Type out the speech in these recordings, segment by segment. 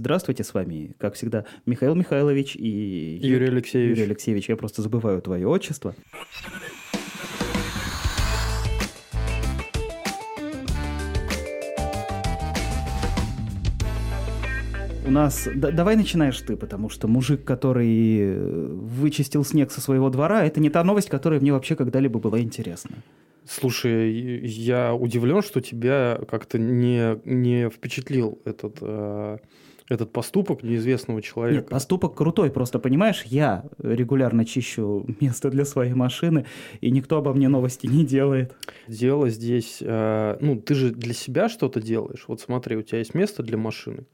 Здравствуйте, с вами, как всегда, Михаил Михайлович и Юрий Алексеевич. Юрий Алексеевич. Я просто забываю твое отчество. У нас... да- давай начинаешь ты, потому что мужик, который э, вычистил снег со своего двора, это не та новость, которая мне вообще когда-либо была интересна. Слушай, я удивлен, что тебя как-то не, не впечатлил этот, э, этот поступок неизвестного человека. Нет, поступок крутой, просто понимаешь, я регулярно чищу место для своей машины, и никто обо мне новости не делает. Дело здесь... э, ну, ты же для себя что-то делаешь. Вот смотри, у тебя есть место для машины.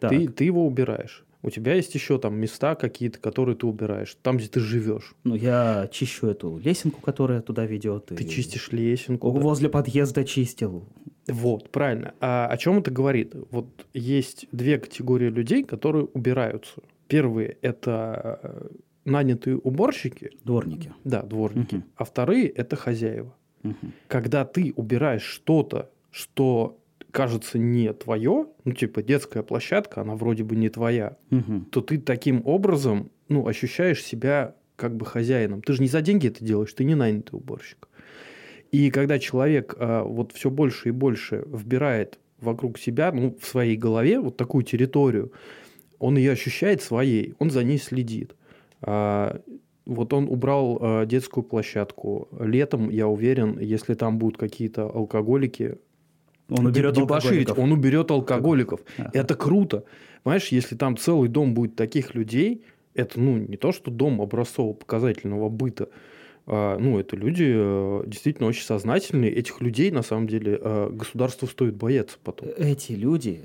Так. Ты, ты его убираешь. У тебя есть еще там места какие-то, которые ты убираешь. Там, где ты живешь. Ну, я чищу эту лесенку, которая туда ведет. Ты и чистишь лесенку. да. Возле подъезда чистил. Вот, правильно. А о чем это говорит? Вот есть две категории людей, которые убираются. Первые – это э, нанятые уборщики, Дворники. да, дворники. Мгм. А вторые – это хозяева. Мгм. Когда ты убираешь что-то, что кажется не твое, ну, типа детская площадка, она вроде бы не твоя, Мгм. то ты таким образом, ну, ощущаешь себя как бы хозяином. Ты же не за деньги это делаешь, ты не нанятый уборщик. И когда человек а, вот все больше и больше вбирает вокруг себя, ну, в своей голове вот такую территорию, он ее ощущает своей, он за ней следит. А, вот он убрал а, детскую площадку. Летом, я уверен, если там будут какие-то алкоголики, Он уберет алкоголиков. он уберет алкоголиков. Ага. Это круто. Понимаешь, если там целый дом будет таких людей, это ну не то, что дом образцово-показательного быта, ну это люди э, действительно очень сознательные. Этих людей на самом деле э, государству стоит бояться потом. Эти люди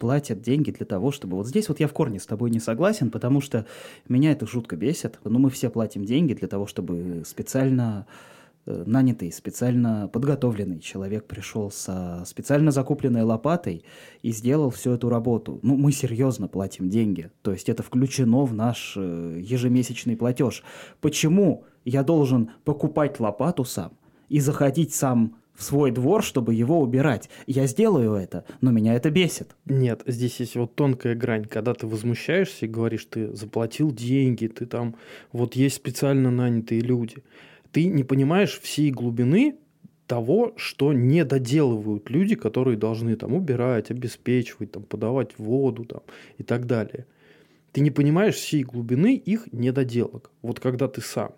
платят деньги для того, чтобы... Вот здесь вот я в корне с тобой не согласен, потому что меня это жутко бесит. Но мы все платим деньги для того, чтобы специально э, нанятый, специально подготовленный человек пришел со специально закупленной лопатой и сделал всю эту работу. Ну, мы серьезно платим деньги. То есть это включено в наш э, ежемесячный платеж. Почему я должен покупать лопату сам и заходить сам в свой двор, чтобы его убирать? Я сделаю это, но меня это бесит. Нет, здесь есть вот тонкая грань, когда ты возмущаешься и говоришь, ты заплатил деньги, ты там, вот есть специально нанятые люди. Ты не понимаешь всей глубины того, что не доделывают люди, которые должны там убирать, обеспечивать, там, подавать воду там, и так далее. Ты не понимаешь всей глубины их недоделок. Вот когда ты сам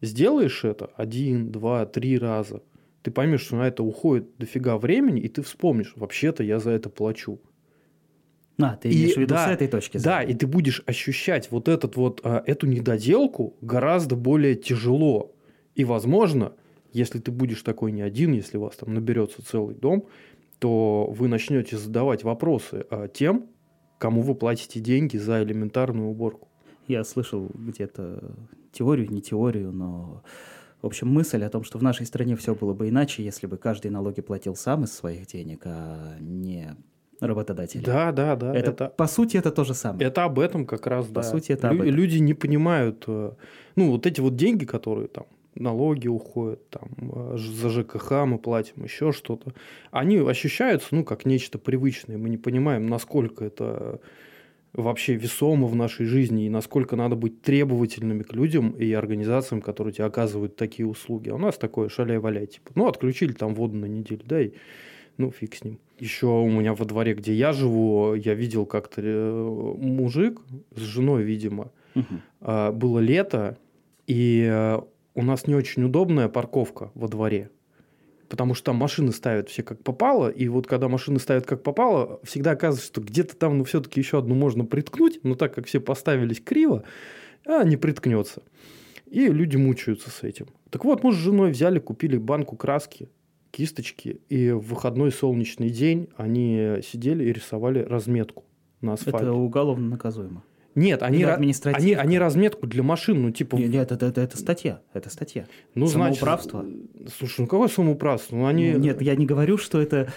сделаешь это один, два, три раза, ты поймешь, что на это уходит дофига времени, и ты вспомнишь, вообще-то я за это плачу. А, ты И имеешь в виду да, с этой точки Да, зрения? и ты будешь ощущать вот этот вот, а, эту недоделку гораздо более тяжело. И, возможно, если ты будешь такой не один, если у вас там наберется целый дом, то вы начнете задавать вопросы а, тем, кому вы платите деньги за элементарную уборку. Я слышал где-то теорию, не теорию, но... В общем, мысль о том, что в нашей стране все было бы иначе, если бы каждый налоги платил сам из своих денег, а не работодатель. Да, да, да. Это, это, по сути, это то же самое. Это об этом как раз, По да. сути, это Лю- об этом. Люди не понимают, э, ну, вот эти вот деньги, которые там, налоги уходят, там, э, за ЖКХ мы платим, еще что-то, они ощущаются, ну, как нечто привычное. Мы не понимаем, насколько это вообще весомо в нашей жизни и насколько надо быть требовательными к людям и организациям, которые тебе оказывают такие услуги. А у нас такое шаляй-валяй, типа, ну, отключили там воду на неделю, да, и ну, фиг с ним. Еще у меня во дворе, где я живу, я видел как-то э, мужик с женой, видимо. А, Было лето, и э, у нас не очень удобная парковка во дворе. Потому что там машины ставят все как попало, и вот когда машины ставят как попало, всегда оказывается, что где-то там, ну, все-таки еще одну можно приткнуть, но так как все поставились криво, а не приткнется. И люди мучаются с этим. Так вот, мы с женой взяли, купили банку краски, кисточки, и в выходной солнечный день они сидели и рисовали разметку на асфальте. Это уголовно наказуемо. Нет, они, они, они разметку для машин, ну, типа, Нет, нет, это, это, это статья. Это статья. ну, значит, самоуправство? слушай, ну, какое самоуправство? Ну, они, Ну, Нет, я не говорю, что это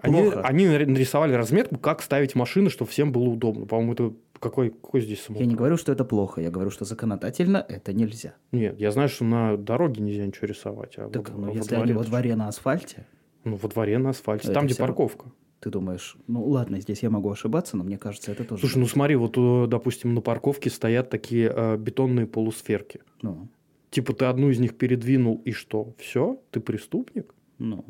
они, плохо. они нарисовали разметку, как ставить машины, чтобы всем было удобно. По-моему, это какой, какой здесь Я самоуправство? не говорю, что это плохо. Я говорю, что законодательно это нельзя. Нет, я знаю, что на дороге нельзя ничего рисовать. А Так, вот ну, во если дворе они во дворе на асфальте, Ну, во дворе на асфальте, Это там, где всё. парковка. Ты думаешь, ну ладно, здесь я могу ошибаться, но мне кажется, это тоже... Слушай, ну смотри, вот, э, допустим, на парковке стоят такие э, бетонные полусферки. Ну, Типа ты одну из них передвинул, и что? Все? Ты преступник? Ну...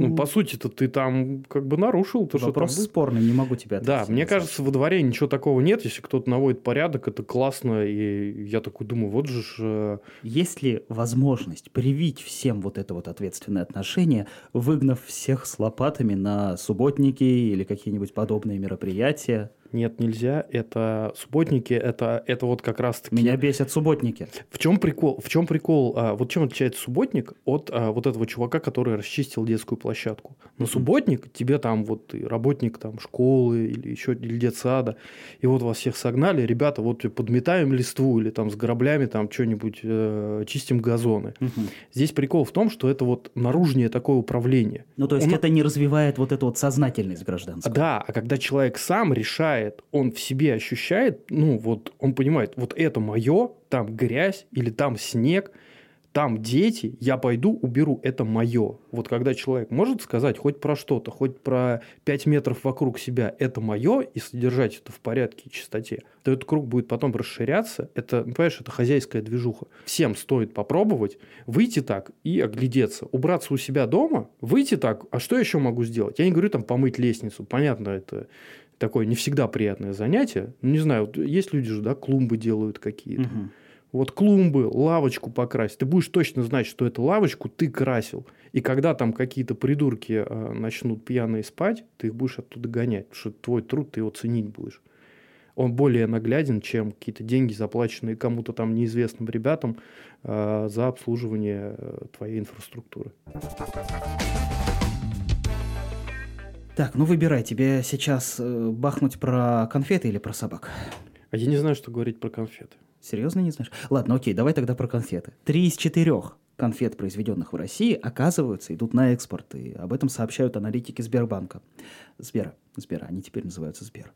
Ну, по сути-то ты там как бы нарушил то, что там было. спорный, не могу тебя Да, ответить мне на кажется, во дворе ничего такого нет. Если кто-то наводит порядок, это классно. И я такой думаю, вот же ж, э, Есть ли возможность привить всем вот это вот ответственное отношение, выгнав всех с лопатами на субботники или какие-нибудь подобные мероприятия? Нет, нельзя. Это субботники, это, это вот как раз-таки... Меня бесят субботники. В чем прикол? В чем прикол? а, вот чем отличается субботник от а, вот этого чувака, который расчистил детскую площадку? На субботник тебе там вот ты работник там школы или еще или детсада, и вот вас всех согнали, ребята, вот подметаем листву или там с граблями там что-нибудь э, чистим газоны. Мгм. Здесь прикол в том, что это вот наружнее такое управление. Ну, то есть Он- это не развивает вот эту вот сознательность гражданскую. Да, а когда человек сам решает, он в себе ощущает, ну вот он понимает, вот это мое, там грязь или там снег, там дети, я пойду уберу, это мое. Вот когда человек может сказать хоть про что-то, хоть про 5 метров вокруг себя, это мое, и содержать это в порядке и чистоте, то этот круг будет потом расширяться. Это, ну, понимаешь, это хозяйская движуха. Всем стоит попробовать выйти так и оглядеться. Убраться у себя дома, выйти так, а что еще могу сделать? Я не говорю там помыть лестницу, понятно, это такое не всегда приятное занятие. Ну, не знаю, вот есть люди же, да, клумбы делают какие-то. Мгм. Вот клумбы, лавочку покрасить. Ты будешь точно знать, что эту лавочку ты красил. И когда там какие-то придурки э, начнут пьяные спать, ты их будешь оттуда гонять. Потому что твой труд, ты его ценить будешь. Он более нагляден, чем какие-то деньги, заплаченные кому-то там неизвестным ребятам э, за обслуживание э, твоей инфраструктуры. Так, ну выбирай, тебе сейчас э, бахнуть про конфеты или про собак? А я не знаю, что говорить про конфеты. Серьезно не знаешь? Ладно, окей, давай тогда про конфеты. Три из четырех конфет, произведенных в России, оказываются, идут на экспорт. И об этом сообщают аналитики Сбербанка. Сбера. Сбера, они теперь называются Сбер.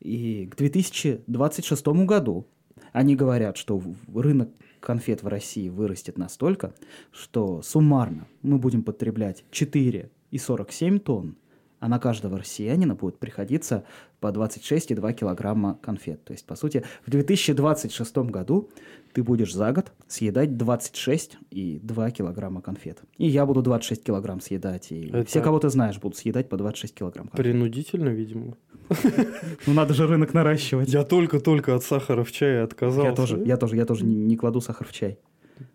И к 2026 году они говорят, что рынок конфет в России вырастет настолько, что суммарно мы будем потреблять 4,47 тонн, а на каждого россиянина будет приходиться по 26,2 килограмма конфет. То есть, по сути, в 2026 году ты будешь за год съедать 26,2 килограмма конфет. И я буду 26 килограмм съедать, и Это- все, кого ты знаешь, будут съедать по 26 килограмм конфет. Принудительно, видимо. Ну, надо же рынок наращивать. Я только-только от сахара в чае отказался. Я тоже, я тоже, я тоже не кладу сахар в чай.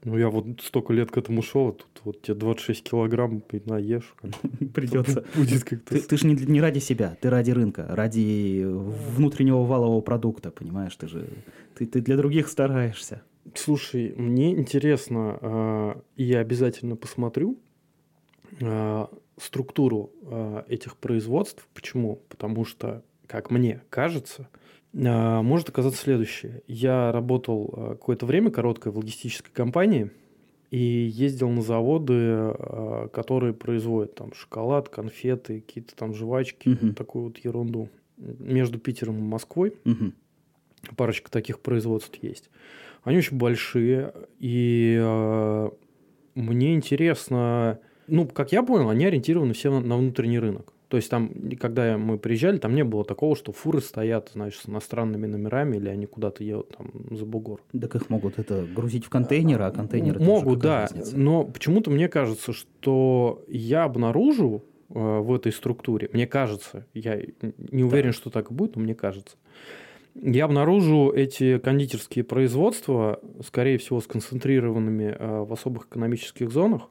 Ну, я вот столько лет к этому шел, а тут вот тебе 26 килограмм наешь. Придется. Будет как-то... Ты, ты же не, не ради себя, ты ради рынка, ради внутреннего валового продукта, понимаешь? Ты же ты, ты для других стараешься. Слушай, мне интересно, а, и я обязательно посмотрю а, структуру а, этих производств. Почему? Потому что, как мне кажется, может оказаться следующее. Я работал а, какое-то время короткое в логистической компании и ездил на заводы, а, которые производят там шоколад, конфеты, какие-то там жвачки, Мгм. такую вот ерунду. Между Питером и Москвой Мгм. парочка таких производств есть. Они очень большие, и э, мне интересно, ну, как я понял, они ориентированы все на, на внутренний рынок. То есть там, когда мы приезжали, там не было такого, что фуры стоят, знаешь, с иностранными номерами, или они куда-то едут там за бугор. Так их могут это грузить в контейнеры, а контейнеры... Могут, да. Но почему-то мне кажется, что я обнаружу э, в этой структуре, мне кажется, я не уверен, что так и будет, но мне кажется, я обнаружу эти кондитерские производства, скорее всего, сконцентрированными э, в особых экономических зонах.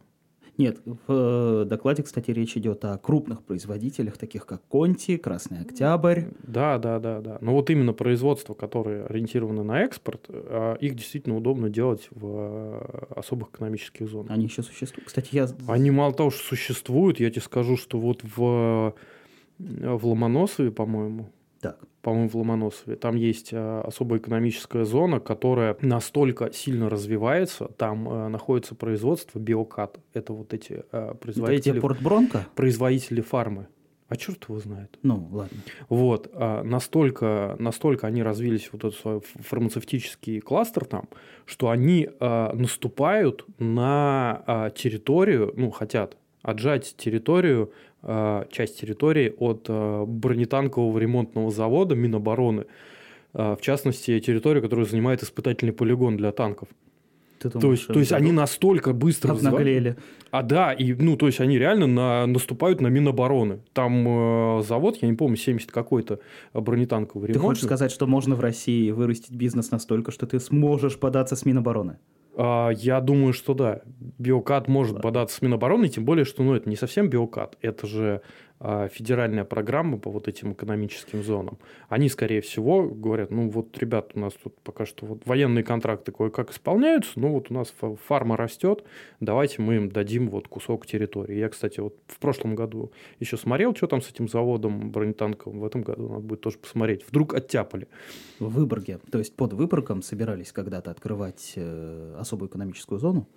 Нет, в э, докладе, кстати, речь идет о крупных производителях, таких как Конти, Красный Октябрь. Да, да, да, да. Но вот именно производства, которые ориентированы на экспорт, э, их действительно удобно делать в э, особых экономических зонах. Они еще существуют. Кстати, я... Они мало того, что существуют, я тебе скажу, что вот в, в Ломоносове, по-моему, Так, по-моему, в Ломоносове, там есть э, особая экономическая зона, которая настолько сильно развивается, там э, находится производство биокат. Это вот эти это где производители, Порт Бронко? производители фармы. А черт его знает. Ну, ладно. Вот, а, настолько, настолько они развились, вот этот свой фармацевтический кластер там, что они а, наступают на а, территорию, ну, хотят, отжать территорию, э, часть территории от э, бронетанкового ремонтного завода Минобороны, в частности, территорию, которую занимает испытательный полигон для танков. Ты думаешь, то есть, то есть они настолько быстро обнаглели. А да, и ну то есть они реально на, наступают на Минобороны. Там э, завод, я не помню, 70 какой-то бронетанковый ремонт. Ты хочешь сказать, что можно в России вырастить бизнес настолько, что ты сможешь податься с Минобороны? А, я думаю, что да. Биокат может Ладно. податься с Минобороны, тем более, что ну, это не совсем биокат. Это же федеральная программа по вот этим экономическим зонам, они, скорее всего, говорят, ну вот, ребят, у нас тут пока что вот военные контракты кое-как исполняются, ну вот у нас фарма растет, давайте мы им дадим вот кусок территории. Я, кстати, вот в прошлом году еще смотрел, что там с этим заводом бронетанковым, в этом году надо будет тоже посмотреть. Вдруг оттяпали. В Выборге, то есть под Выборгом собирались когда-то открывать э, особую экономическую зону,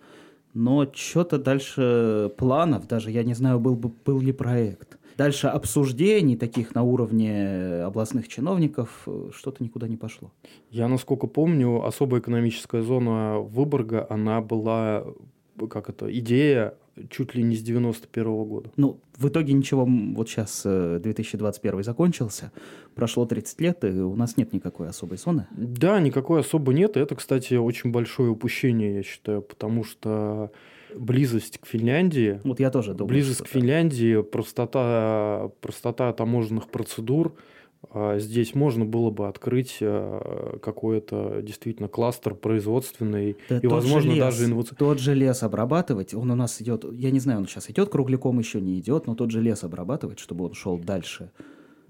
но что-то дальше планов, даже я не знаю, был, бы, был ли проект. Дальше обсуждений таких на уровне областных чиновников э, что-то никуда не пошло. Я, насколько помню, особая экономическая зона Выборга, она была, как это, идея чуть ли не с 91 -го года. Ну, в итоге ничего, вот сейчас 2021 э, закончился, прошло 30 лет, и у нас нет никакой особой зоны. Да, никакой особо нет, и это, кстати, очень большое упущение, я считаю, потому что близость к Финляндии. Вот я тоже думаю. Близость к Финляндии, простота, простота таможенных процедур. А, здесь можно было бы открыть а, какой-то действительно кластер производственный да и, возможно, лес, даже инновационный. Тот же лес обрабатывать, он у нас идет, я не знаю, он сейчас идет кругляком, еще не идет, но тот же лес обрабатывать, чтобы он шел дальше.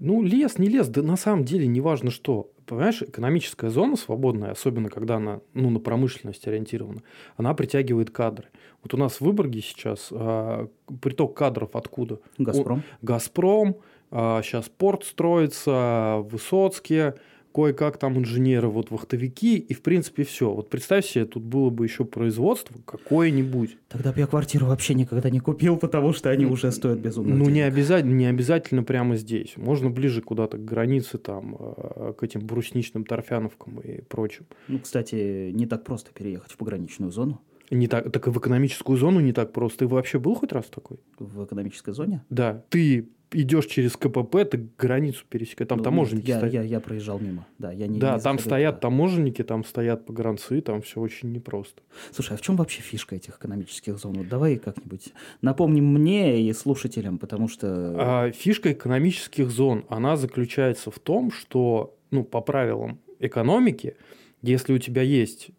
Ну, лес, не лес, да на самом деле не важно что. Понимаешь, экономическая зона свободная, особенно когда она ну, на промышленность ориентирована, она притягивает кадры. Вот у нас в Выборге сейчас а, приток кадров откуда? Газпром. О, Газпром, а, сейчас порт строится, Высоцкие, кое-как там инженеры, вот вахтовики, и в принципе все. Вот представь себе, тут было бы еще производство какое-нибудь. Тогда бы я квартиру вообще никогда не купил, потому что они уже стоят безумно. Ну, не обязательно, не обязательно прямо здесь. Можно ближе куда-то к границе, там, э, к этим брусничным торфяновкам и прочим. Ну, кстати, не так просто переехать в пограничную зону. Не так, так и в экономическую зону не так просто. Ты вообще был хоть раз такой? В экономической зоне? Да. Ты идешь через КПП, ты границу пересекаешь. Там ну, таможенники я, стоят. Я, я проезжал мимо. Да, я не, да не там стоят туда. таможенники, там стоят погранцы, там все очень непросто. Слушай, а в чем вообще фишка этих экономических зон? Вот давай как-нибудь напомним мне и слушателям, потому что... А, фишка экономических зон, она заключается в том, что, ну, по правилам экономики, если у тебя есть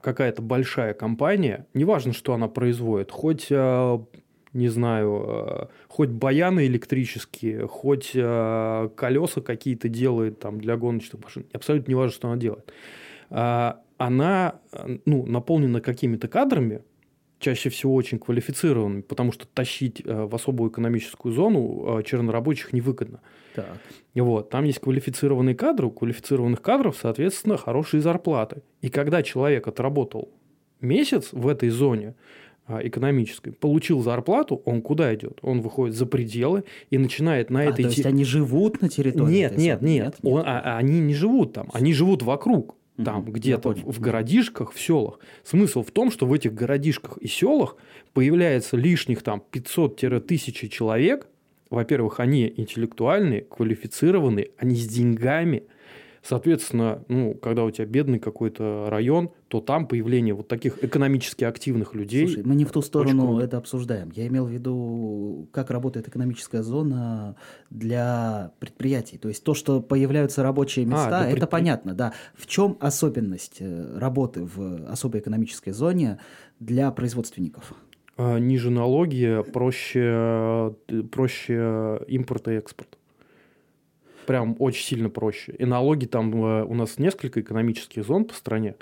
какая-то большая компания, неважно, что она производит, хоть а, не знаю, э, хоть баяны электрические, хоть э, колеса какие-то делает там для гоночных машин, абсолютно не важно, что она делает. А, она ну, наполнена какими-то кадрами, чаще всего очень квалифицированными, потому что тащить э, в особую экономическую зону чернорабочих невыгодно. Так. Вот, там есть квалифицированные кадры, у квалифицированных кадров, соответственно, хорошие зарплаты. И когда человек отработал месяц в этой зоне, экономической, получил зарплату, он куда идет? Он выходит за пределы и начинает на а, этой... То есть они живут на территории? Нет, нет, нет. нет, Он, а, а, они не живут там, они живут вокруг. Там угу, где-то в, в городишках, в селах. Смысл в том, что в этих городишках и селах появляется лишних там 500-1000 человек. Во-первых, они интеллектуальные, квалифицированные, они с деньгами – Соответственно, ну, когда у тебя бедный какой-то район, то там появление вот таких экономически активных людей. Слушай, мы не в ту сторону это обсуждаем. Я имел в виду, как работает экономическая зона для предприятий. То есть то, что появляются рабочие а, места, а, это предпри... понятно, да. В чем особенность э, работы в особой экономической зоне для производственников? А, ниже налоги, проще, э, проще импорт и экспорт. Прям очень сильно проще. И налоги там э, у нас несколько экономических зон по стране.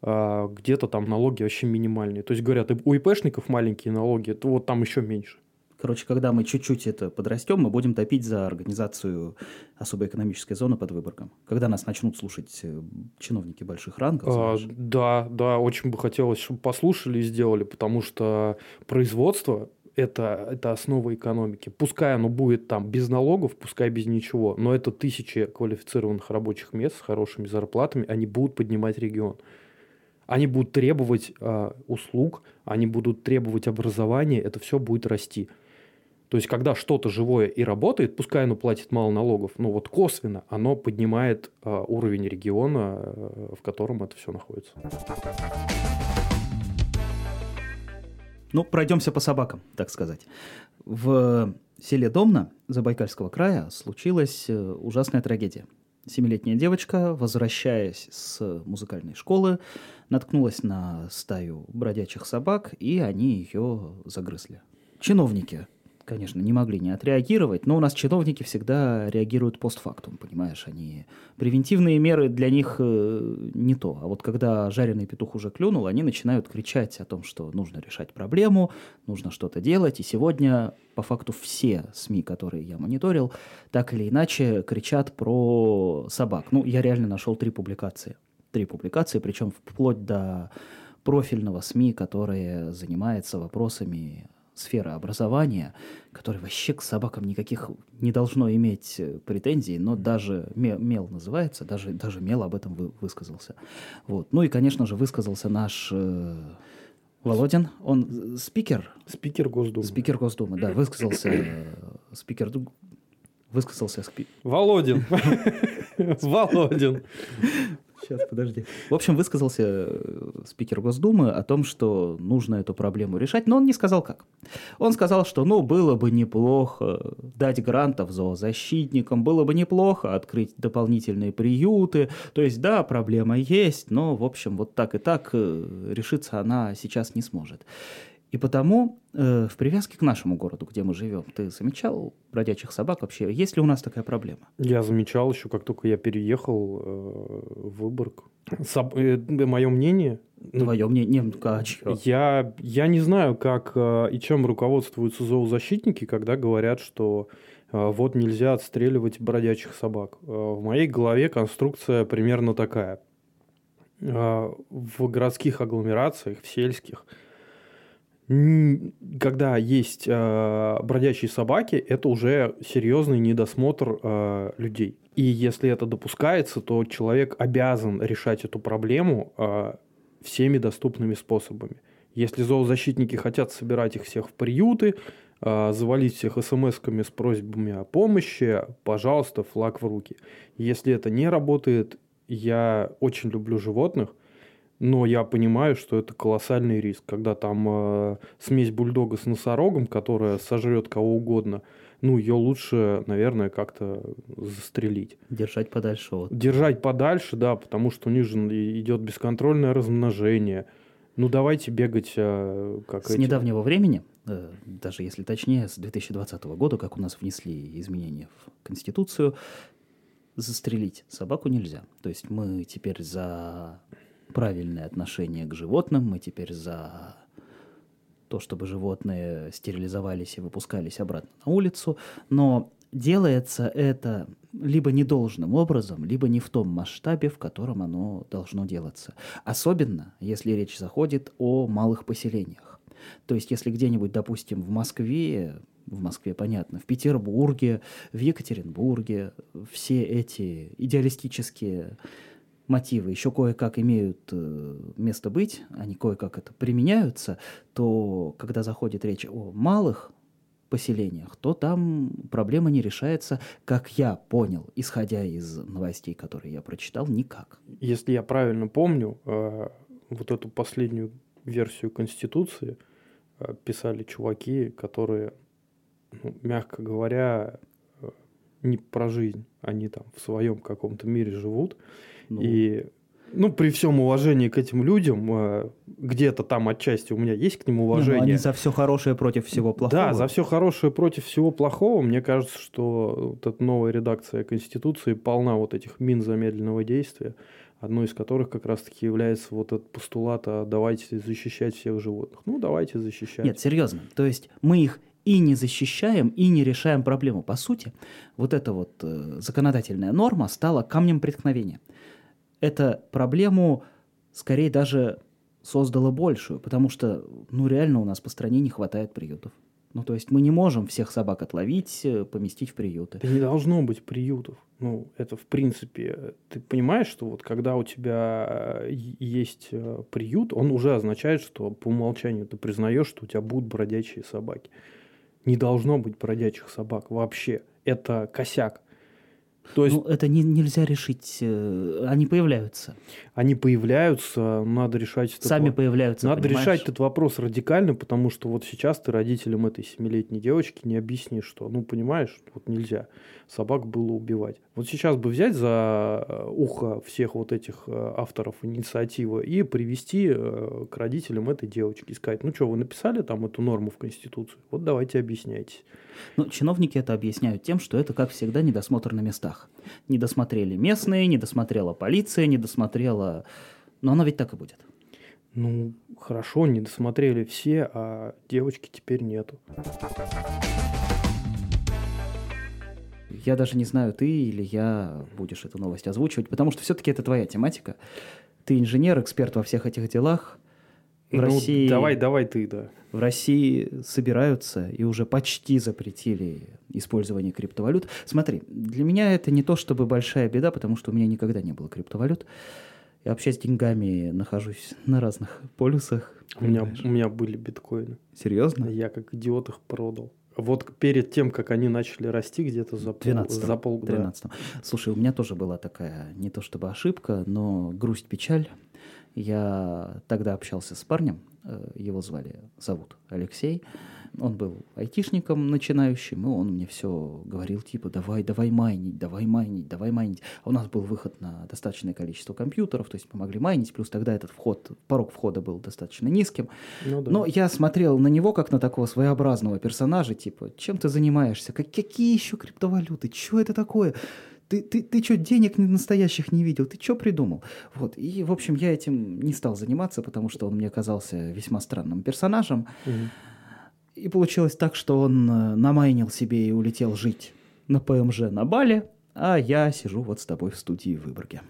А, где-то там налоги вообще минимальные. То есть говорят, у ИПшников маленькие налоги, то вот там еще меньше. Короче, когда мы чуть-чуть это подрастем, мы будем топить за организацию особой экономической зоны под Выборгом. Когда нас начнут слушать э, чиновники больших рангов. А, да, да, очень бы хотелось, чтобы послушали и сделали, потому что производство это, это основа экономики. Пускай оно будет там без налогов, пускай без ничего, но это тысячи квалифицированных рабочих мест с хорошими зарплатами, они будут поднимать регион. Они будут требовать э, услуг, они будут требовать образования, это все будет расти. То есть, когда что-то живое и работает, пускай оно платит мало налогов, но вот косвенно оно поднимает э, уровень региона, э, в котором это все находится. Ну, пройдемся по собакам, так сказать. В селе Домна Забайкальского края случилась э, ужасная трагедия. Семилетняя девочка, возвращаясь с музыкальной школы, наткнулась на стаю бродячих собак, и они ее загрызли. Чиновники конечно, не могли не отреагировать, но у нас чиновники всегда реагируют постфактум, понимаешь, они превентивные меры для них э, не то. А вот когда жареный петух уже клюнул, они начинают кричать о том, что нужно решать проблему, нужно что-то делать. И сегодня, по факту, все СМИ, которые я мониторил, так или иначе кричат про собак. Ну, я реально нашел три публикации. Три публикации, причем вплоть до профильного СМИ, которые занимается вопросами сфера образования, которая вообще к собакам никаких не должно иметь э, претензий, но даже Мел называется, даже, даже Мел об этом вы, высказался. Вот. Ну и, конечно же, высказался наш э, Володин, он спикер. Спикер Госдумы. Спикер Госдумы, да, высказался э, спикер высказался спи... Володин. Володин. Сейчас, подожди. В общем, высказался э, спикер Госдумы о том, что нужно эту проблему решать, но он не сказал как. Он сказал, что, ну, было бы неплохо дать грантов зоозащитникам, было бы неплохо открыть дополнительные приюты. То есть, да, проблема есть, но, в общем, вот так и так э, решиться она сейчас не сможет. И потому э, в привязке к нашему городу, где мы живем, ты замечал бродячих собак вообще? Есть ли у нас такая проблема? Я замечал еще, как только я переехал э, в Выборг. Соб... Э, мое мнение... Ну, Твое мнение? Не, а я, я не знаю, как э, и чем руководствуются зоозащитники, когда говорят, что э, вот нельзя отстреливать бродячих собак. Э, в моей голове конструкция примерно такая. Э, в городских агломерациях, в сельских – когда есть э, бродячие собаки, это уже серьезный недосмотр э, людей. И если это допускается, то человек обязан решать эту проблему э, всеми доступными способами. Если зоозащитники хотят собирать их всех в приюты, э, завалить всех смс-ками с просьбами о помощи, пожалуйста, флаг в руки. Если это не работает, я очень люблю животных – но я понимаю, что это колоссальный риск, когда там э, смесь бульдога с носорогом, которая сожрет кого угодно, ну, ее лучше, наверное, как-то застрелить. Держать подальше от. Держать подальше, да, потому что у них же идет бесконтрольное размножение. Ну, давайте бегать э, как С эти... недавнего времени, э, даже если точнее, с 2020 года, как у нас внесли изменения в Конституцию, застрелить собаку нельзя. То есть мы теперь за правильное отношение к животным, мы теперь за то, чтобы животные стерилизовались и выпускались обратно на улицу, но делается это либо недолжным образом, либо не в том масштабе, в котором оно должно делаться. Особенно, если речь заходит о малых поселениях. То есть, если где-нибудь, допустим, в Москве, в Москве, понятно, в Петербурге, в Екатеринбурге, все эти идеалистические мотивы еще кое-как имеют э, место быть, они кое-как это применяются, то когда заходит речь о малых поселениях, то там проблема не решается, как я понял, исходя из новостей, которые я прочитал, никак. Если я правильно помню, э, вот эту последнюю версию Конституции э, писали чуваки, которые, ну, мягко говоря, не про жизнь, они там в своем каком-то мире живут, ну. И ну, при всем уважении к этим людям, э, где-то там отчасти у меня есть к ним уважение. Не, ну, они за все хорошее против всего плохого. Да, за все хорошее против всего плохого. Мне кажется, что вот эта новая редакция Конституции полна вот этих мин замедленного действия, одной из которых как раз-таки является вот этот постулат а «давайте защищать всех животных». Ну, давайте защищать. Нет, серьезно. То есть мы их и не защищаем, и не решаем проблему. По сути, вот эта вот э, законодательная норма стала камнем преткновения эта проблему скорее даже создала большую, потому что, ну, реально у нас по стране не хватает приютов. Ну, то есть мы не можем всех собак отловить, э, поместить в приюты. Да не должно быть приютов. Ну, это в принципе... Ты понимаешь, что вот когда у тебя э, есть э, приют, он уже означает, что по умолчанию ты признаешь, что у тебя будут бродячие собаки. Не должно быть бродячих собак вообще. Это косяк. То есть, ну, это не, нельзя решить. Э, они появляются. Они появляются, надо решать этот Сами появляются. Надо понимаешь? решать этот вопрос радикально, потому что вот сейчас ты родителям этой семилетней девочки не объяснишь, что, ну, понимаешь, вот нельзя собак было убивать. Вот сейчас бы взять за э, ухо всех вот этих э, авторов инициативы и привести к родителям этой девочки и сказать, ну что, вы написали там эту норму в Конституцию? Вот давайте объясняйтесь. Ну, чиновники это объясняют тем, что это, как всегда, недосмотр на местах. Не досмотрели местные, не досмотрела полиция, не досмотрела... Но оно ведь так и будет. Ну, хорошо, не досмотрели все, а девочки теперь нету. Я даже не знаю, ты или я будешь эту новость озвучивать, потому что все-таки это твоя тематика. Ты инженер, эксперт во всех этих делах. В ну, России... Давай, давай ты, да. В России собираются и уже почти запретили использование криптовалют. Смотри, для меня это не то чтобы большая беда, потому что у меня никогда не было криптовалют. Я вообще с деньгами нахожусь на разных полюсах. У меня, у меня были биткоины. Серьезно? Я как идиот их продал. Вот перед тем, как они начали расти где-то за, пол, за полгода. 13 Слушай, у меня тоже была такая, не то чтобы ошибка, но грусть, печаль. Я тогда общался с парнем, э, его звали, зовут Алексей. Он был айтишником начинающим, и он мне все говорил, типа, давай, давай майнить, давай майнить, давай майнить. А у нас был выход на достаточное количество компьютеров, то есть мы могли майнить, плюс тогда этот вход, порог входа был достаточно низким. Ну, да. Но я смотрел на него как на такого своеобразного персонажа, типа, чем ты занимаешься, как, какие еще криптовалюты, что это такое? Ты, ты, ты что, денег настоящих не видел? Ты что придумал? Вот. И, в общем, я этим не стал заниматься, потому что он мне казался весьма странным персонажем. Угу. И получилось так, что он э, намайнил себе и улетел жить на ПМЖ на Бале, а я сижу вот с тобой в студии в Выборге.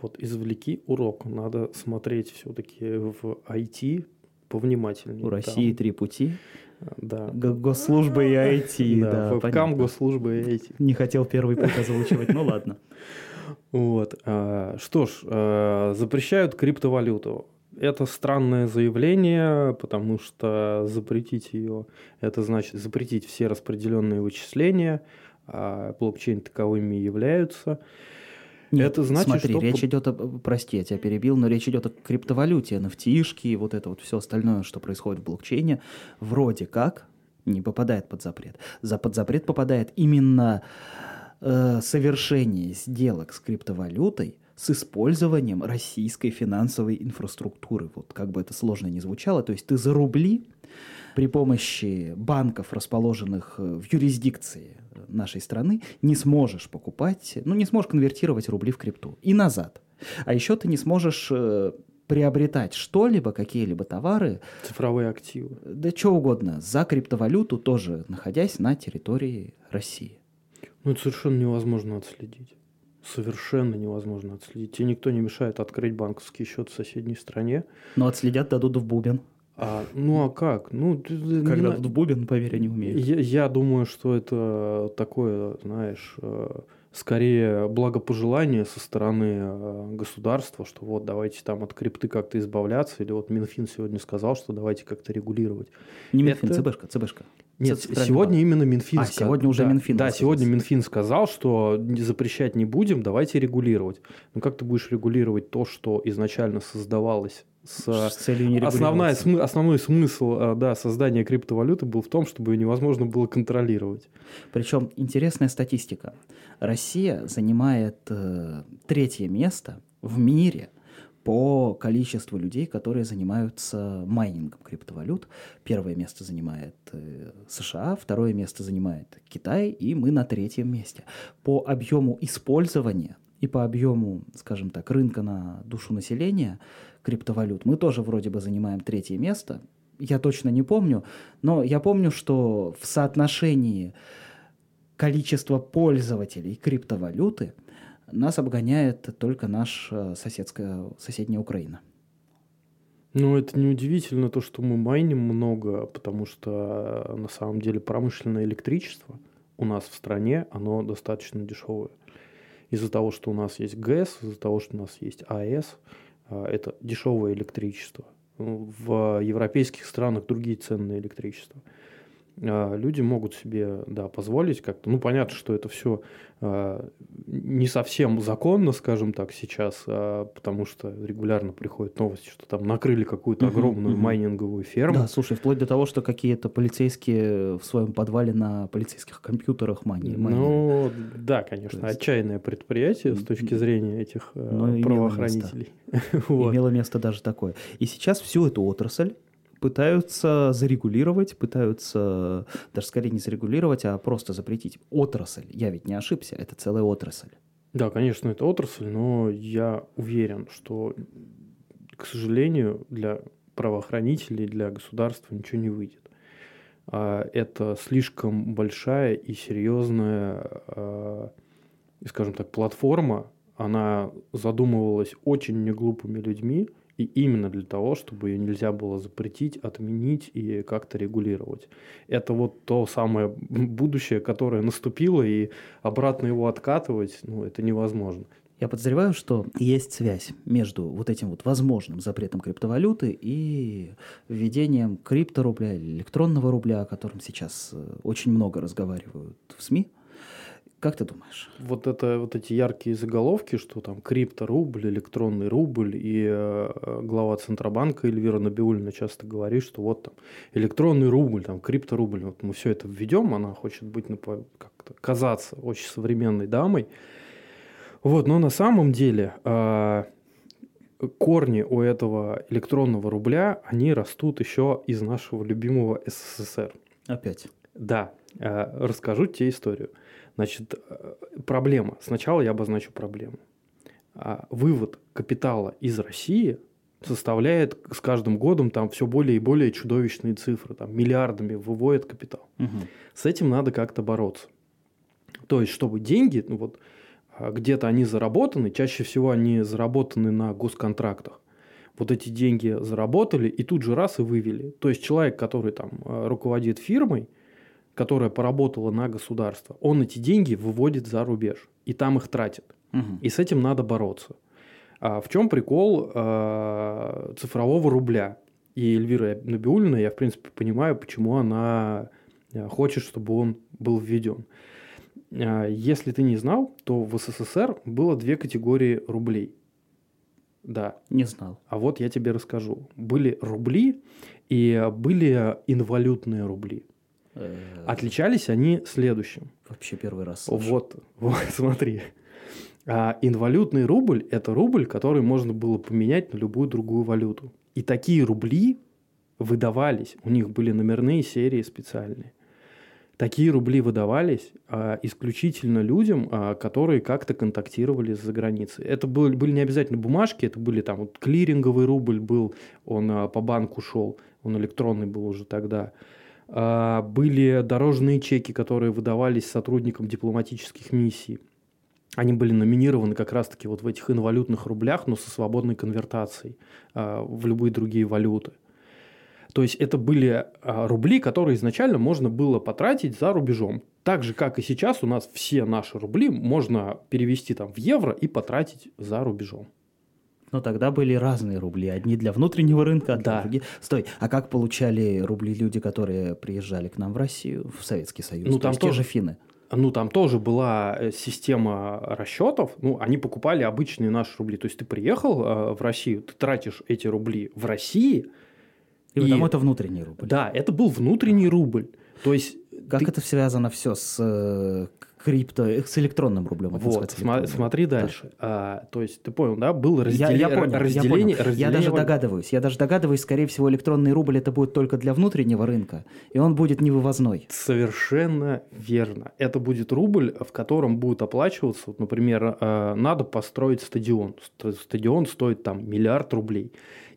Вот извлеки урок. Надо смотреть все-таки в IT повнимательнее. У России Там... три пути. Да. Госслужбы и IT, да. да вебкам, госслужбы и IT. Не хотел первый путь озвучивать, ну ладно. Вот. А, что ж, а, запрещают криптовалюту. Это странное заявление, потому что запретить ее, это значит запретить все распределенные вычисления, а блокчейн таковыми являются. Нет, это значит, смотри, что... речь идет о... Прости, я тебя перебил, но речь идет о криптовалюте, nft и вот это вот все остальное, что происходит в блокчейне, вроде как не попадает под запрет. За под запрет попадает именно э, совершение сделок с криптовалютой с использованием российской финансовой инфраструктуры. Вот как бы это сложно ни звучало. То есть ты за рубли при помощи банков, расположенных э, в юрисдикции нашей страны, не сможешь покупать, ну, не сможешь конвертировать рубли в крипту. И назад. А еще ты не сможешь э, приобретать что-либо, какие-либо товары. Цифровые активы. Да что угодно. За криптовалюту тоже, находясь на территории России. Ну, это совершенно невозможно отследить. Совершенно невозможно отследить. Тебе никто не мешает открыть банковский счет в соседней стране. Но отследят дадут в бубен. А, ну а как? Ну, Когда тут бубен, поверь, они умеют. Я, я думаю, что это такое, знаешь, э, скорее благопожелание со стороны э, государства, что вот давайте там от крипты как-то избавляться, или вот Минфин сегодня сказал, что давайте как-то регулировать. Не Минфин, это... ЦБшка, ЦБшка. Нет, сегодня именно Минфин. А, сказал. сегодня уже да, Минфин. Да, сегодня Минфин сказал, что запрещать не будем, давайте регулировать. Ну как ты будешь регулировать то, что изначально создавалось с, с целью не основная, смы, основной смысл э, да, создания криптовалюты был в том, чтобы ее невозможно было контролировать. Причем интересная статистика. Россия занимает э, третье место в мире по количеству людей, которые занимаются майнингом криптовалют. Первое место занимает э, США, второе место занимает Китай, и мы на третьем месте. По объему использования и по объему, скажем так, рынка на душу населения – криптовалют. Мы тоже вроде бы занимаем третье место. Я точно не помню, но я помню, что в соотношении количества пользователей криптовалюты нас обгоняет только наша соседская, соседняя Украина. Ну, это неудивительно то, что мы майним много, потому что э, на самом деле промышленное электричество у нас в стране, оно достаточно дешевое. Из-за того, что у нас есть ГЭС, из-за того, что у нас есть АЭС, э, это дешевое электричество. В европейских странах другие цены на электричество. А, люди могут себе да, позволить как-то. Ну, понятно, что это все а, не совсем законно, скажем так, сейчас, а, потому что регулярно приходят новости, что там накрыли какую-то огромную угу. майнинговую ферму. Да, слушай, вплоть до того, что какие-то полицейские в своем подвале на полицейских компьютерах майнили. Ну, да, конечно, есть... отчаянное предприятие с точки зрения этих Но правоохранителей. Имело место. вот. имело место даже такое. И сейчас всю эту отрасль пытаются зарегулировать, пытаются даже скорее не зарегулировать, а просто запретить. Отрасль, я ведь не ошибся, это целая отрасль. Да, конечно, это отрасль, но я уверен, что, к сожалению, для правоохранителей, для государства ничего не выйдет. А это слишком большая и серьезная, а, скажем так, платформа. Она задумывалась очень неглупыми людьми – и именно для того, чтобы ее нельзя было запретить, отменить и как-то регулировать. Это вот то самое будущее, которое наступило, и обратно его откатывать, ну, это невозможно. Я подозреваю, что есть связь между вот этим вот возможным запретом криптовалюты и введением крипторубля электронного рубля, о котором сейчас э, очень много разговаривают в СМИ. Как ты думаешь? Вот, это, вот эти яркие заголовки, что там крипторубль, электронный рубль, и э, глава Центробанка Эльвира Набиулина часто говорит, что вот там электронный рубль, там крипторубль, вот мы все это введем, она хочет быть, как-то казаться очень современной дамой. Вот, но на самом деле э, корни у этого электронного рубля, они растут еще из нашего любимого СССР. Опять? Да. Э, расскажу тебе историю. Значит, э, проблема. Сначала я обозначу проблему. А, вывод капитала из России составляет с каждым годом там все более и более чудовищные цифры. Там миллиардами выводят капитал. Угу. С этим надо как-то бороться. То есть, чтобы деньги, ну вот а, где-то они заработаны, чаще всего они заработаны на госконтрактах. Вот эти деньги заработали и тут же раз и вывели. То есть человек, который там э, руководит фирмой, которая поработала на государство, он эти деньги выводит за рубеж и там их тратит. Угу. И с этим надо бороться. А в чем прикол э, цифрового рубля? И Эльвира Набиулина, я в принципе понимаю, почему она э, хочет, чтобы он был введен. Э, если ты не знал, то в СССР было две категории рублей. Да. Не знал. А вот я тебе расскажу. Были рубли и были инвалютные рубли. Э, Отличались они следующим. Вообще первый раз. Слышу. Вот, вот, смотри. А инвалютный рубль – это рубль, который можно было поменять на любую другую валюту. И такие рубли выдавались, у них были номерные серии специальные. Такие рубли выдавались а, исключительно людям, а, которые как-то контактировали за границей. Это были, были не обязательно бумажки, это были там вот клиринговый рубль был, он а, по банку шел, он электронный был уже тогда. А, были дорожные чеки, которые выдавались сотрудникам дипломатических миссий. Они были номинированы как раз-таки вот в этих инвалютных рублях, но со свободной конвертацией а, в любые другие валюты. То есть это были а, рубли, которые изначально можно было потратить за рубежом. Так же, как и сейчас у нас все наши рубли можно перевести там в евро и потратить за рубежом. Но тогда были разные рубли. Одни для внутреннего рынка, да. другие... Стой, а как получали рубли люди, которые приезжали к нам в Россию, в Советский Союз? Ну, там тоже финны. Ну, там тоже была э, система расчетов. Ну, они покупали обычные наши рубли. То есть ты приехал э, в Россию, ты тратишь эти рубли в России. И, и потому это внутренний рубль. Да, это был внутренний рубль. То есть как ты... это связано все с э, крипто, с электронным рублем. Вот, см- смотри дальше. А, то есть, ты понял, да? Было раздел... я, я понял, разделение, я понял. Я даже догадываюсь. Я даже догадываюсь, скорее всего, электронный рубль это будет только для внутреннего рынка, и он будет невывозной. Совершенно верно. Это будет рубль, в котором будет оплачиваться, вот, например, э, надо построить стадион. Стадион стоит там миллиард рублей.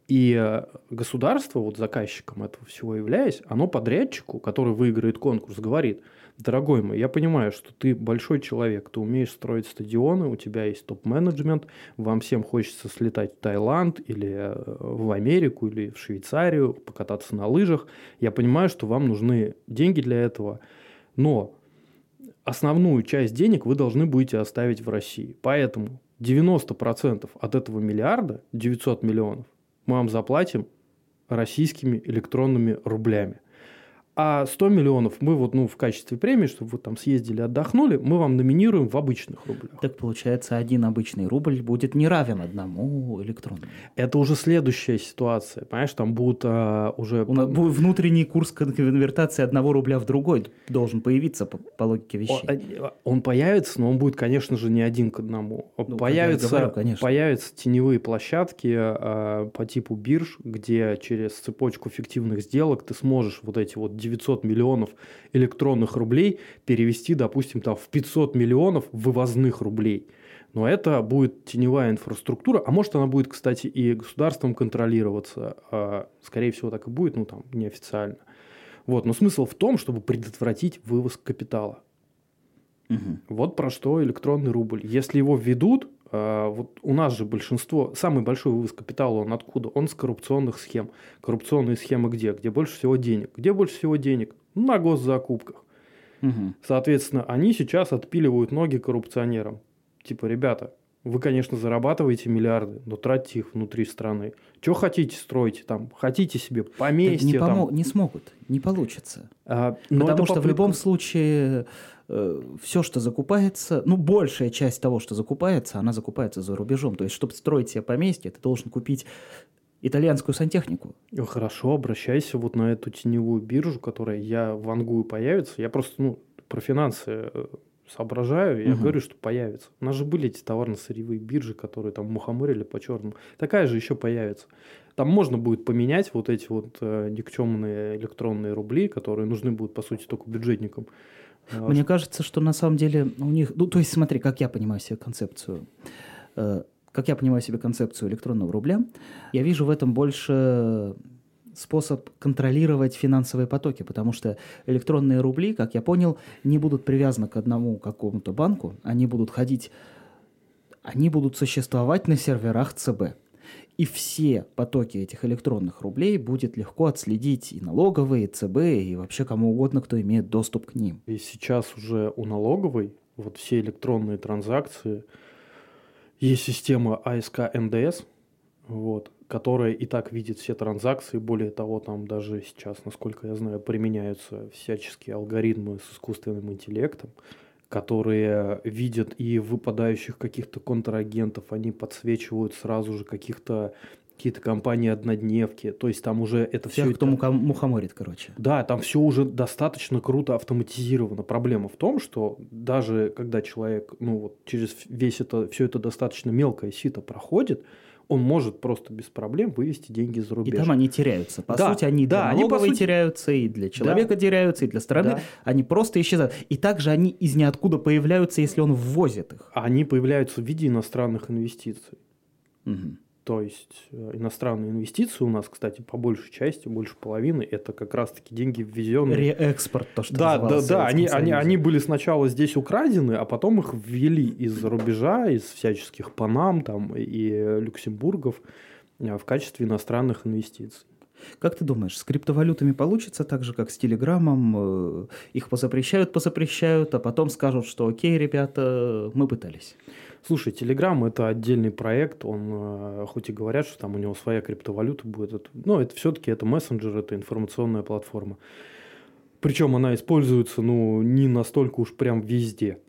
И э, государство, вот заказчиком этого всего являясь, оно подрядчику, который выиграет конкурс, говорит – Дорогой мой, я понимаю, что ты большой человек, ты умеешь строить стадионы, у тебя есть топ-менеджмент, вам всем хочется слетать в Таиланд или э, в Америку или в Швейцарию, покататься на лыжах. Я понимаю, что вам нужны деньги для этого, но основную часть денег вы должны будете оставить в России. Поэтому 90% от этого миллиарда, 900 миллионов, мы вам заплатим российскими электронными рублями. А 100 миллионов мы вот, ну, в качестве премии, чтобы вы там съездили, отдохнули, мы вам номинируем в обычных рублях. Так получается, один обычный рубль будет не равен одному электронному. Это уже следующая ситуация. Понимаешь, там будут а, уже... У нас будет внутренний курс конвертации одного рубля в другой должен появиться по, по логике вещей. Он, а, он появится, но он будет, конечно же, не один к одному. Ну, появятся, говорю, конечно. появятся теневые площадки а, по типу бирж, где через цепочку фиктивных сделок ты сможешь вот эти вот 900 миллионов электронных рублей перевести, допустим, там, в 500 миллионов вывозных рублей. Но это будет теневая инфраструктура, а может она будет, кстати, и государством контролироваться. А, скорее всего, так и будет, ну там неофициально. Вот, но смысл в том, чтобы предотвратить вывоз капитала. Угу. Вот про что электронный рубль. Если его введут, вот у нас же большинство, самый большой вывоз капитала, он откуда? Он с коррупционных схем. Коррупционные схемы где? Где больше всего денег? Где больше всего денег? На госзакупках. Угу. Соответственно, они сейчас отпиливают ноги коррупционерам. Типа, ребята, вы, конечно, зарабатываете миллиарды, но тратьте их внутри страны. Что хотите строить там? Хотите себе поместье? Не, помо- не смогут, не получится. А, но Потому что попытка... в любом случае все, что закупается, ну, большая часть того, что закупается, она закупается за рубежом. То есть, чтобы строить себе поместье, ты должен купить итальянскую сантехнику. Хорошо, обращайся вот на эту теневую биржу, которая я вангую появится. Я просто, ну, про финансы э, соображаю, я угу. говорю, что появится. У нас же были эти товарно-сырьевые биржи, которые там мухоморили по черному. Такая же еще появится. Там можно будет поменять вот эти вот э, никчемные электронные рубли, которые нужны будут, по сути, только бюджетникам. Мне кажется, что на самом деле у них... Ну, то есть смотри, как я понимаю себе концепцию. Э, как я понимаю себе концепцию электронного рубля, я вижу в этом больше способ контролировать финансовые потоки, потому что электронные рубли, как я понял, не будут привязаны к одному какому-то банку, они будут ходить, они будут существовать на серверах ЦБ. И все потоки этих электронных рублей будет легко отследить и налоговые, и ЦБ, и вообще кому угодно, кто имеет доступ к ним. И сейчас уже у налоговой вот все электронные транзакции, есть система АСК НДС, вот, которая и так видит все транзакции. Более того, там даже сейчас, насколько я знаю, применяются всяческие алгоритмы с искусственным интеллектом, которые видят и выпадающих каких-то контрагентов, они подсвечивают сразу же каких-то какие-то компании-однодневки, то есть там уже это Всех, все... кто это... мухоморит, короче. Да, там все уже достаточно круто автоматизировано. Проблема в том, что даже когда человек, ну вот через весь это, все это достаточно мелкое сито проходит, он может просто без проблем вывести деньги за рубеж. И там они теряются. По да, сути, они да, для налоговой они, сути... теряются, и для человека да. теряются, и для страны. Да. Они просто исчезают. И также они из ниоткуда появляются, если он ввозит их. Они появляются в виде иностранных инвестиций. Угу. То есть э, иностранные инвестиции у нас, кстати, по большей части, больше половины, это как раз-таки деньги ввезенные. Реэкспорт, то, что Да, да, да. Они, они, они были сначала здесь украдены, а потом их ввели из-за рубежа, из всяческих Панам там, и Люксембургов э, в качестве иностранных инвестиций. Как ты думаешь, с криптовалютами получится так же, как с Телеграмом? Э, их позапрещают, позапрещают, а потом скажут, что окей, ребята, мы пытались. Слушай, Telegram это отдельный проект, он, э, хоть и говорят, что там у него своя криптовалюта будет, но это все-таки это мессенджер, это информационная платформа. Причем она используется, ну, не настолько уж прям везде.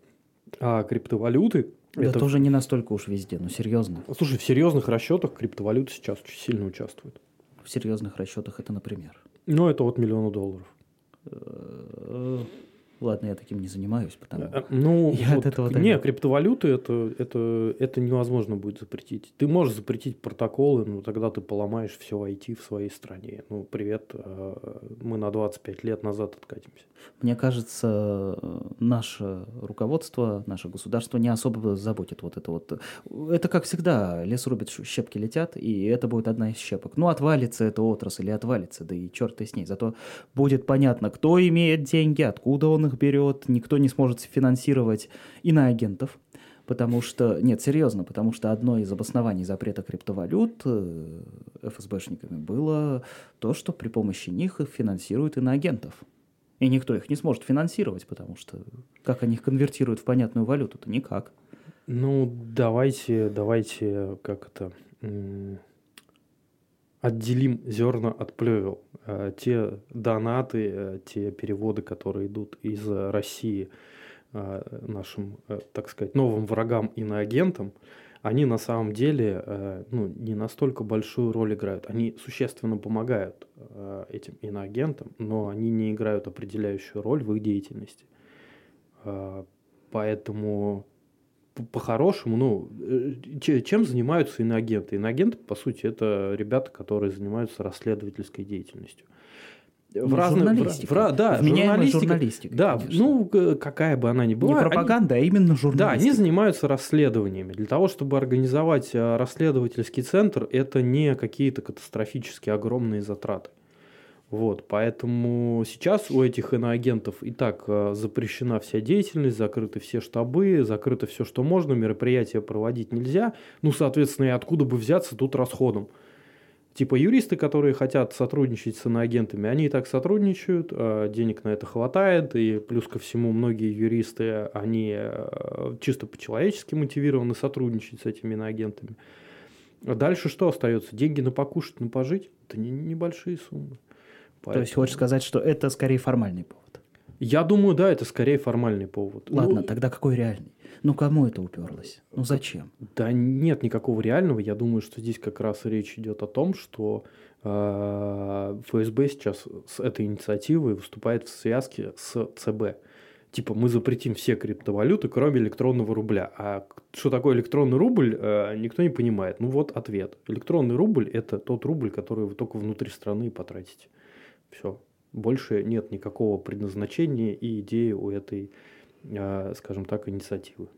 А криптовалюты... Да это тоже не настолько уж везде, но серьезно. Слушай, в серьезных расчетах криптовалюты сейчас очень сильно участвуют. В серьезных расчетах это, например? Ну, это от миллиона долларов. Э, Ладно, я таким не занимаюсь, потому что ну, я вот, от этого... Не, криптовалюты это, это, это невозможно будет запретить. Ты можешь запретить протоколы, но тогда ты поломаешь все IT в своей стране. Ну, привет, э, мы на 25 лет назад откатимся. Мне кажется, наше руководство, наше государство не особо заботит вот это вот. Это, как всегда, лес рубит, щепки летят, и это будет одна из щепок. Ну, отвалится эта отрасль или отвалится, да и черт и с ней. Зато будет понятно, кто имеет деньги, откуда он их берет, никто не сможет финансировать иноагентов, потому что, нет, серьезно, потому что одно из обоснований запрета криптовалют э, ФСБшниками было то, что при помощи них финансируют иноагентов. И никто их не сможет финансировать, потому что как они их конвертируют в понятную валюту-то никак. Ну, давайте, давайте, как это, отделим зерна от плевел. Э, те донаты, э, те переводы, которые идут из России э, нашим, так сказать, новым врагам и иноагентам, они на самом деле ну, не настолько большую роль играют. Они существенно помогают этим иноагентам, но они не играют определяющую роль в их деятельности. Поэтому по-хорошему, ну, э, чем занимаются иноагенты? Иноагенты, по сути, это ребята, которые занимаются расследовательской деятельностью. В ну, разных, журналистика. В, в, да, журналистика. журналистика да, конечно. ну, какая бы она ни была. Не пропаганда, они, а именно журналистика. Да, они занимаются расследованиями. Для того, чтобы организовать э, расследовательский центр, это не какие-то катастрофические огромные затраты. Вот, поэтому сейчас у этих иноагентов и так э, запрещена вся деятельность, закрыты все штабы, закрыто все, что можно, мероприятия проводить нельзя. Ну, соответственно, и откуда бы взяться тут расходом? Типа юристы, которые хотят сотрудничать с иноагентами, они и так сотрудничают, э, денег на это хватает, и плюс ко всему многие юристы, они э, чисто по-человечески мотивированы сотрудничать с этими иноагентами. Дальше что остается? Деньги на покушать, на пожить? Это не, небольшие суммы. Поэтому... То есть хочешь сказать, что это скорее формальный повод? Я думаю, да, это скорее формальный повод. Ладно, ну, тогда какой реальный? Ну, кому это уперлось? Ну, зачем? Да нет никакого реального. Я думаю, что здесь как раз речь идет о том, что э, ФСБ сейчас с этой инициативой выступает в связке с ЦБ. Типа мы запретим все криптовалюты, кроме электронного рубля. А что такое электронный рубль, э, никто не понимает. Ну вот ответ. Электронный рубль – это тот рубль, который вы только внутри страны потратите. Все больше нет никакого предназначения и идеи у этой, а, скажем так, инициативы.